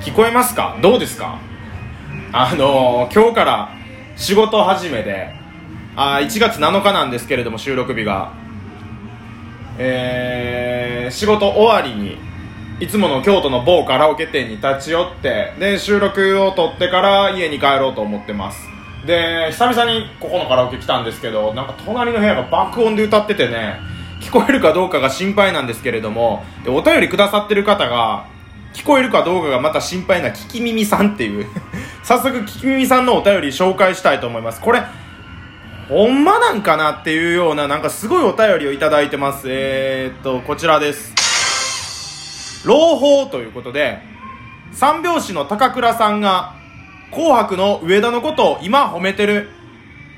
聞こえますか？どうですか？あのー、今日から仕事始めであ1月7日なんですけれども収録日が。えー、仕事終わりにいつもの京都の某カラオケ店に立ち寄ってで収録を撮ってから家に帰ろうと思ってます。で久々にここのカラオケ来たんですけどなんか隣の部屋が爆音で歌っててね聞こえるかどうかが心配なんですけれどもでお便りくださってる方が聞こえるかどうかがまた心配な聞き耳さんっていう。早速聞き耳さんのお便り紹介したいと思います。これほんまなんかなっていうようななんかすごいお便りをいただいてます。えー、っとこちらです。朗報ということで三拍子の高倉さんが紅白の上田のことを今褒めてる、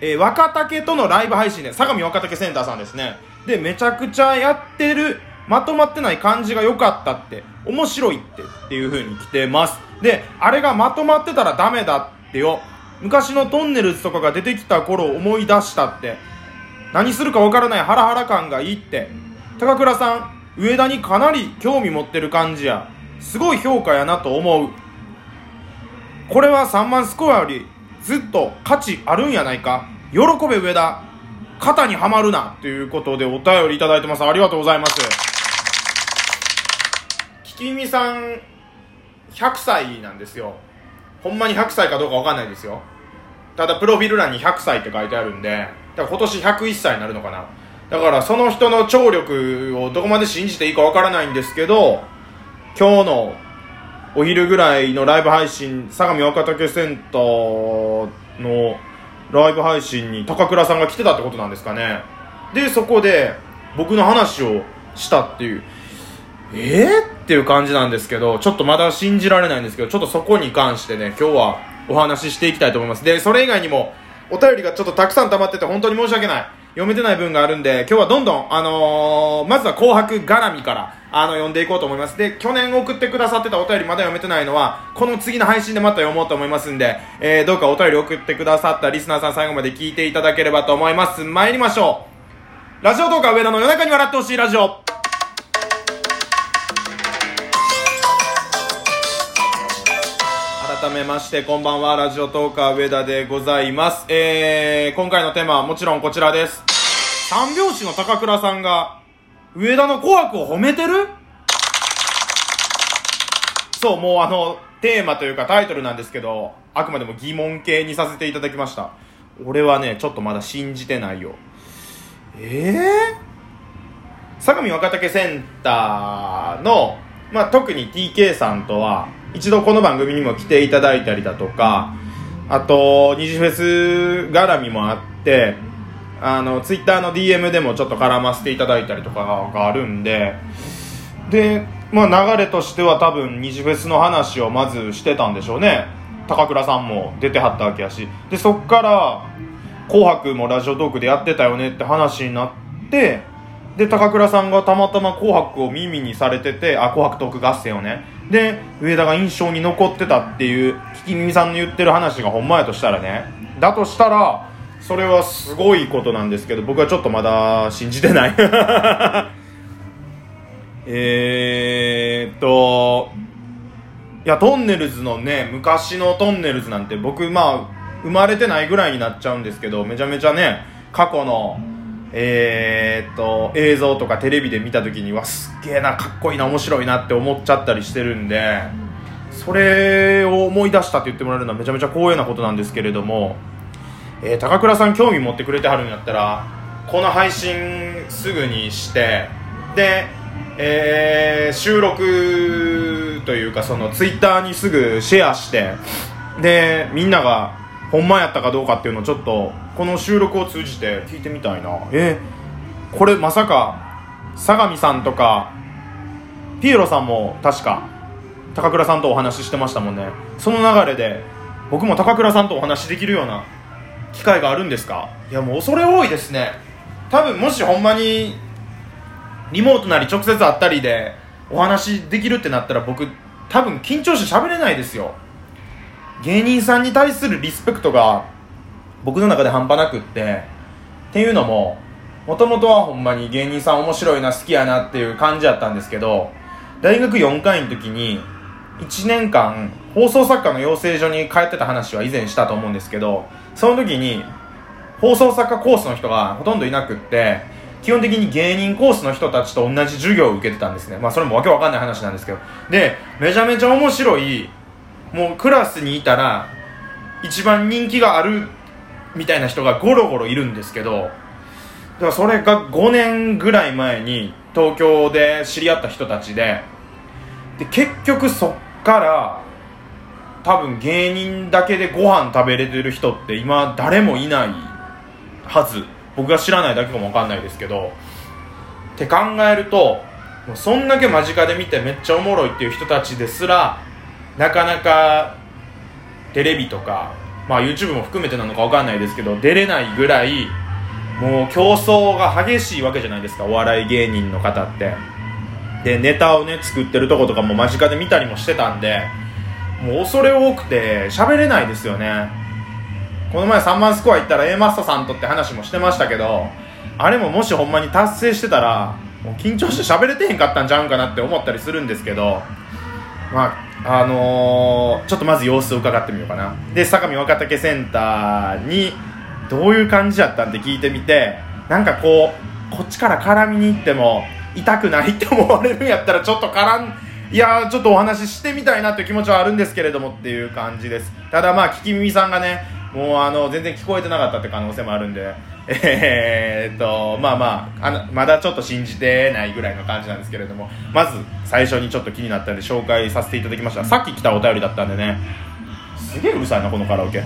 えー、若竹とのライブ配信で相模若竹センターさんですね。でめちゃくちゃやってるまとまってない感じが良かったって面白いってっていう風に来てます。であれがまとまってたらダメだってよ。昔のトンネルズとかが出てきた頃を思い出したって。何するかわからないハラハラ感がいいって。高倉さん上田にかなり興味持ってる感じや。すごい評価やなと思う。これは3万スコアよりずっと価値あるんやないか。喜べ上田肩にはまるなということでお便りいただいてます。ありがとうございます。ききみさん100歳なんですよ。ほんまに100歳かどうかわかんないですよ。ただプロフィール欄に100歳って書いてあるんでだから今年101歳になるのかな。だからその人の聴力をどこまで信じていいかわからないんですけど今日のお昼ぐらいのライブ配信相模若竹センターのライブ配信に高倉さんが来てたってことなんですかね。でそこで僕の話をしたっていう。えー、っていう感じなんですけどちょっとまだ信じられないんですけどちょっとそこに関してね今日はお話ししていきたいと思います。でそれ以外にもお便りがちょっとたくさん溜まってて本当に申し訳ない。読めてない分があるんで今日はどんどん、あのー、まずは紅白絡みからあの読んでいこうと思います。で去年送ってくださってたお便りまだ読めてないのはこの次の配信でまた読もうと思いますんで、えー、どうかお便り送ってくださったリスナーさん最後まで聞いていただければと思います。参りましょう。ラジオ動画上田の夜中に笑ってほしいラジオ。改めましてこんばんは。ラジオトーカー上田でございます。えー、今回のテーマはもちろんこちらです。三拍子の高倉さんが上田の紅白を褒めてる？そうもうあのテーマというかタイトルなんですけどあくまでも疑問形にさせていただきました。俺はねちょっとまだ信じてないよ。ええー、相模若竹センターの、まあ、特に TK さんとは一度この番組にも来ていただいたりだとかあと二次フェス絡みもあってあのツイッターの DM でもちょっと絡ませていただいたりとかがあるんでで、まあ、流れとしては多分二次フェスの話をまずしてたんでしょうね。高倉さんも出てはったわけやし。でそっから「紅白」もラジオトークでやってたよねって話になってで高倉さんがたまたま「紅白」を耳にされててあ紅白トーク合戦をね。で上田が印象に残ってたっていう聞き耳さんの言ってる話がほんまやとしたらね。だとしたらそれはすごいことなんですけど僕はちょっとまだ信じてない。えっといやトンネルズのね昔のトンネルズなんて僕まあ生まれてないぐらいになっちゃうんですけどめちゃめちゃね過去のえー、っと映像とかテレビで見た時にはすっげえなかっこいいな面白いなって思っちゃったりしてるんでそれを思い出したって言ってもらえるのはめちゃめちゃ光栄なことなんですけれども、えー、高倉さん興味持ってくれてはるんやったらこの配信すぐにしてで、えー、収録というかそのツイッターにすぐシェアしてでみんながほんまやったかどうかっていうのをちょっとこの収録を通じて聞いてみたいな。えー、これまさか相模さんとかピエロさんも確か高倉さんとお話ししてましたもんね。その流れで僕も高倉さんとお話しできるような機会があるんですか？いやもう恐れ多いですね。多分もしほんまにリモートなり直接会ったりでお話できるってなったら僕多分緊張して喋れないですよ芸人さんに対するリスペクトが僕の中で半端なくってっていうのももともとはほんまに芸人さん面白いな好きやなっていう感じやったんですけど大学4回の時に1年間放送作家の養成所に通ってた話は以前したと思うんですけどその時に放送作家コースの人がほとんどいなくって基本的に芸人コースの人たちと同じ授業を受けてたんですね。まあそれもわけわかんない話なんですけど。でめちゃめちゃ面白いもうクラスにいたら一番人気があるみたいな人がゴロゴロいるんですけどだからそれが5年ぐらい前に東京で知り合った人たちでで結局そっから多分芸人だけでご飯食べれてる人って今誰もいないはず。僕が知らないだけかも分かんないですけど。って考えるとそんだけ間近で見てめっちゃおもろいっていう人たちですらなかなかテレビとか、まあ、YouTube も含めてなのか分かんないですけど出れないぐらいもう競争が激しいわけじゃないですかお笑い芸人の方って。でネタをね作ってるとことかも間近で見たりもしてたんでもう恐れ多くて喋れないですよね。この前3万スコア行ったら A マスタさんとって話もしてましたけどあれももしほんまに達成してたらもう緊張して喋れてへんかったんちゃうんかなって思ったりするんですけどまああのー、ちょっとまず様子を伺ってみようかな。で相模若竹センターにどういう感じやったんって聞いてみてなんかこうこっちから絡みに行っても痛くないって思われるんやったらちょっと絡んいやちょっとお話ししてみたいなっていう気持ちはあるんですけれどもっていう感じです。ただまあ聞き耳さんがねもうあの全然聞こえてなかったって可能性もあるんで。えー、っとまあまああのまだちょっと信じてないぐらいの感じなんですけれどもまず最初にちょっと気になったんで紹介させていただきました。さっき来たお便りだったんでね。すげえうるさいなこのカラオケ。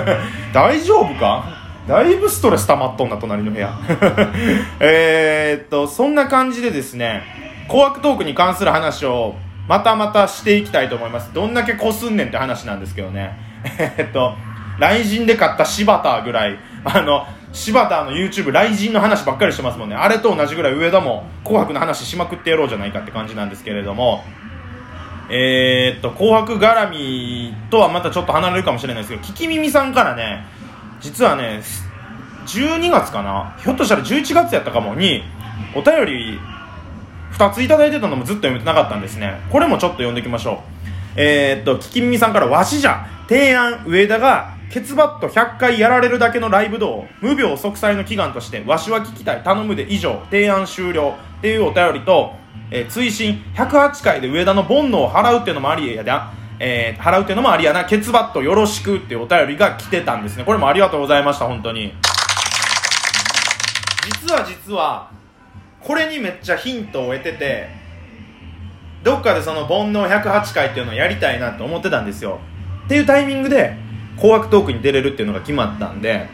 大丈夫か？だいぶストレス溜まっとんな隣の部屋。えっとそんな感じでですね紅白トークに関する話をまたまたしていきたいと思います。どんだけこすんねんって話なんですけどね。えーっと雷神で買った柴田ぐらい。あの柴田の YouTube 雷神の話ばっかりしてますもんね。あれと同じぐらい上田も紅白の話しまくってやろうじゃないかって感じなんですけれども。えー、っと紅白絡みとはまたちょっと離れるかもしれないですけど聞き耳さんからね実はね12月かな？ひょっとしたら11月やったかもにお便り2ついただいてたのもずっと読めてなかったんですね。これもちょっと読んでいきましょう。えー、っと聞き耳さんからわしじゃ提案上田がケツバット100回やられるだけのライブ動無病息災の祈願としてわしは聞きたい。頼むで以上。提案終了。っていうお便りと、えー、追伸。108回で上田の煩悩を払うっていうのもありやで。えー、払うっていうのもありやな。ケツバットよろしくっていうお便りが来てたんですね。これもありがとうございました。本当に。実は実はこれにめっちゃヒントを得ててどっかでその煩悩108回っていうのをやりたいなと思ってたんですよ。っていうタイミングで紅白トークに出れるっていうのが決まったんで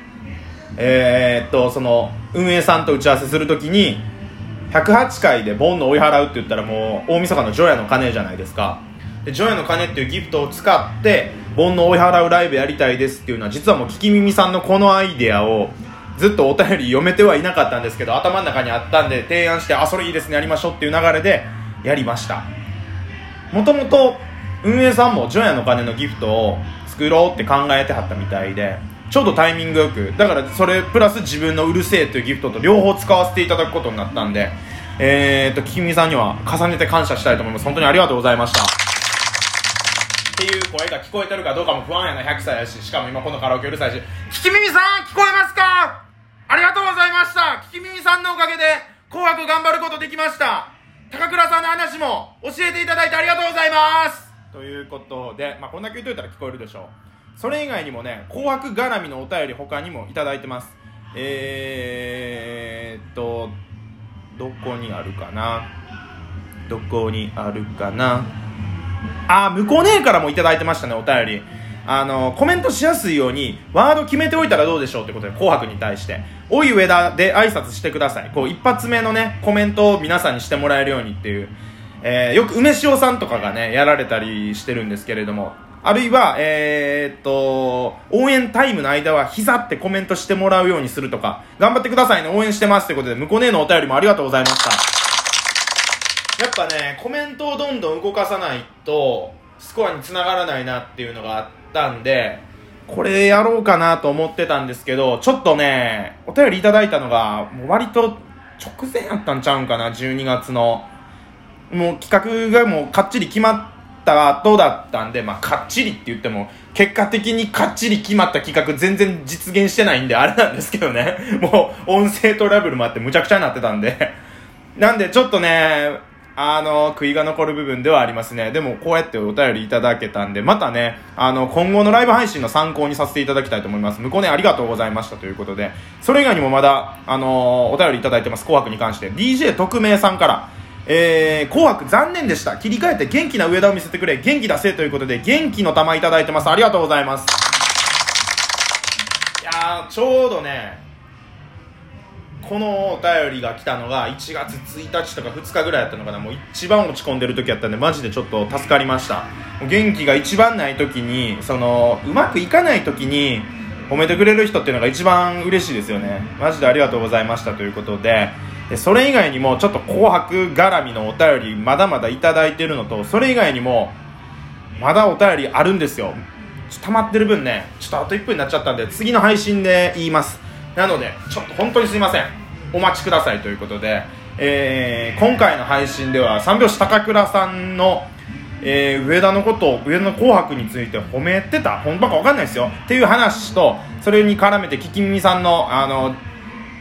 えー、っとその運営さんと打ち合わせするときに108回で煩悩追い払うって言ったらもう大晦日の除夜の鐘じゃないですか。で除夜の鐘っていうギフトを使って煩悩追い払うライブやりたいですっていうのは実はもう聞き耳さんのこのアイデアをずっとお便り読めてはいなかったんですけど頭の中にあったんで提案してあそれいいですねやりましょうっていう流れでやりました。もともと運営さんも除夜の鐘のギフトを作ろうって考えてはったみたいでちょうどタイミングよくだからそれプラス自分のうるせえというギフトと両方使わせていただくことになったんでえー、っときみさんには重ねて感謝したいと思います。本当にありがとうございました。っていう声が聞こえてるかどうかも不安やな100歳やし。しかも今このカラオケうるさいし。聞き耳さん聞こえますか？ありがとうございました。聞き耳さんのおかげで紅白頑張ることできました。高倉さんの話も教えていただいてありがとうございます。ということで、まあ、こんだけ言っといたら聞こえるでしょう。それ以外にもね紅白絡みのお便り他にもいただいてます。えー、っとどこにあるかな？どこにあるかな？あ向こうねからもいただいてましたねお便り。あのコメントしやすいようにワード決めておいたらどうでしょうってことで紅白に対して「おい上田」で挨拶してください。こう一発目のねコメントを皆さんにしてもらえるようにっていう。えー、よく梅塩さんとかがね、やられたりしてるんですけれども、あるいは、えー、っと、応援タイムの間は膝ってコメントしてもらうようにするとか、頑張ってくださいね、応援してますということで、向こうねのお便りもありがとうございました。やっぱね、コメントをどんどん動かさないと、スコアにつながらないなっていうのがあったんで、これやろうかなと思ってたんですけど、ちょっとね、お便りいただいたのが、もう割と直前やったんちゃうんかな、12月の。もう企画がもうかっちり決まった後だったんで、まあ、かっちりって言っても、結果的にかっちり決まった企画全然実現してないんで、あれなんですけどね。もう、音声トラブルもあってむちゃくちゃになってたんで。なんで、ちょっとね、あの、悔いが残る部分ではありますね。でも、こうやってお便りいただけたんで、またね、あの、今後のライブ配信の参考にさせていただきたいと思います。向こうね、ありがとうございましたということで、それ以外にもまだ、あの、お便りいただいてます。紅白に関して。DJ 特命さんから、えー、紅白残念でした。切り替えて元気な上田を見せてくれ。元気出せということで、元気の玉いただいてます。ありがとうございます。いやちょうどね、このお便りが来たのが1月1日とか2日ぐらいやったのかなもう一番落ち込んでる時やったんでマジでちょっと助かりました元気が一番ない時にそのうまくいかない時に褒めてくれる人っていうのが一番嬉しいですよねマジでありがとうございましたということでそれ以外にもちょっと紅白絡みのお便りまだまだ頂いてるのとそれ以外にもまだお便りあるんですよ。溜まってる分ね。ちょっとあと1分になっちゃったんで次の配信で言います。なのでちょっと本当にすいません。お待ちくださいということで、えー、今回の配信では三拍子高倉さんの、えー、上田のことを上田の紅白について褒めてた。本当か分かんないですよ。っていう話とそれに絡めて聞き耳さんのあの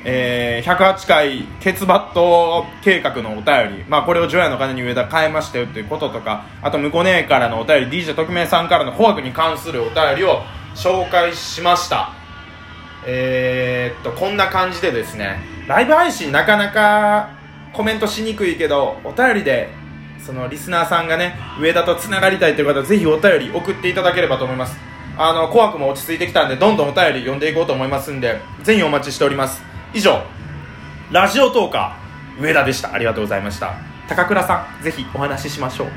えー、108回ケツバット計画のお便り、まあ、これを除夜の鐘に上田変えましたよということとかあと向こうねからのお便り DJ 特命さんからの紅白に関するお便りを紹介しました。えー、っとこんな感じでですねライブ配信なかなかコメントしにくいけどお便りでそのリスナーさんがね上田とつながりたいという方はぜひお便り送っていただければと思います。あの怖くも落ち着いてきたんでどんどんお便り読んでいこうと思いますんでぜひお待ちしております。以上ラジオトーカー上田でした。ありがとうございました。高倉さんぜひお話ししましょう。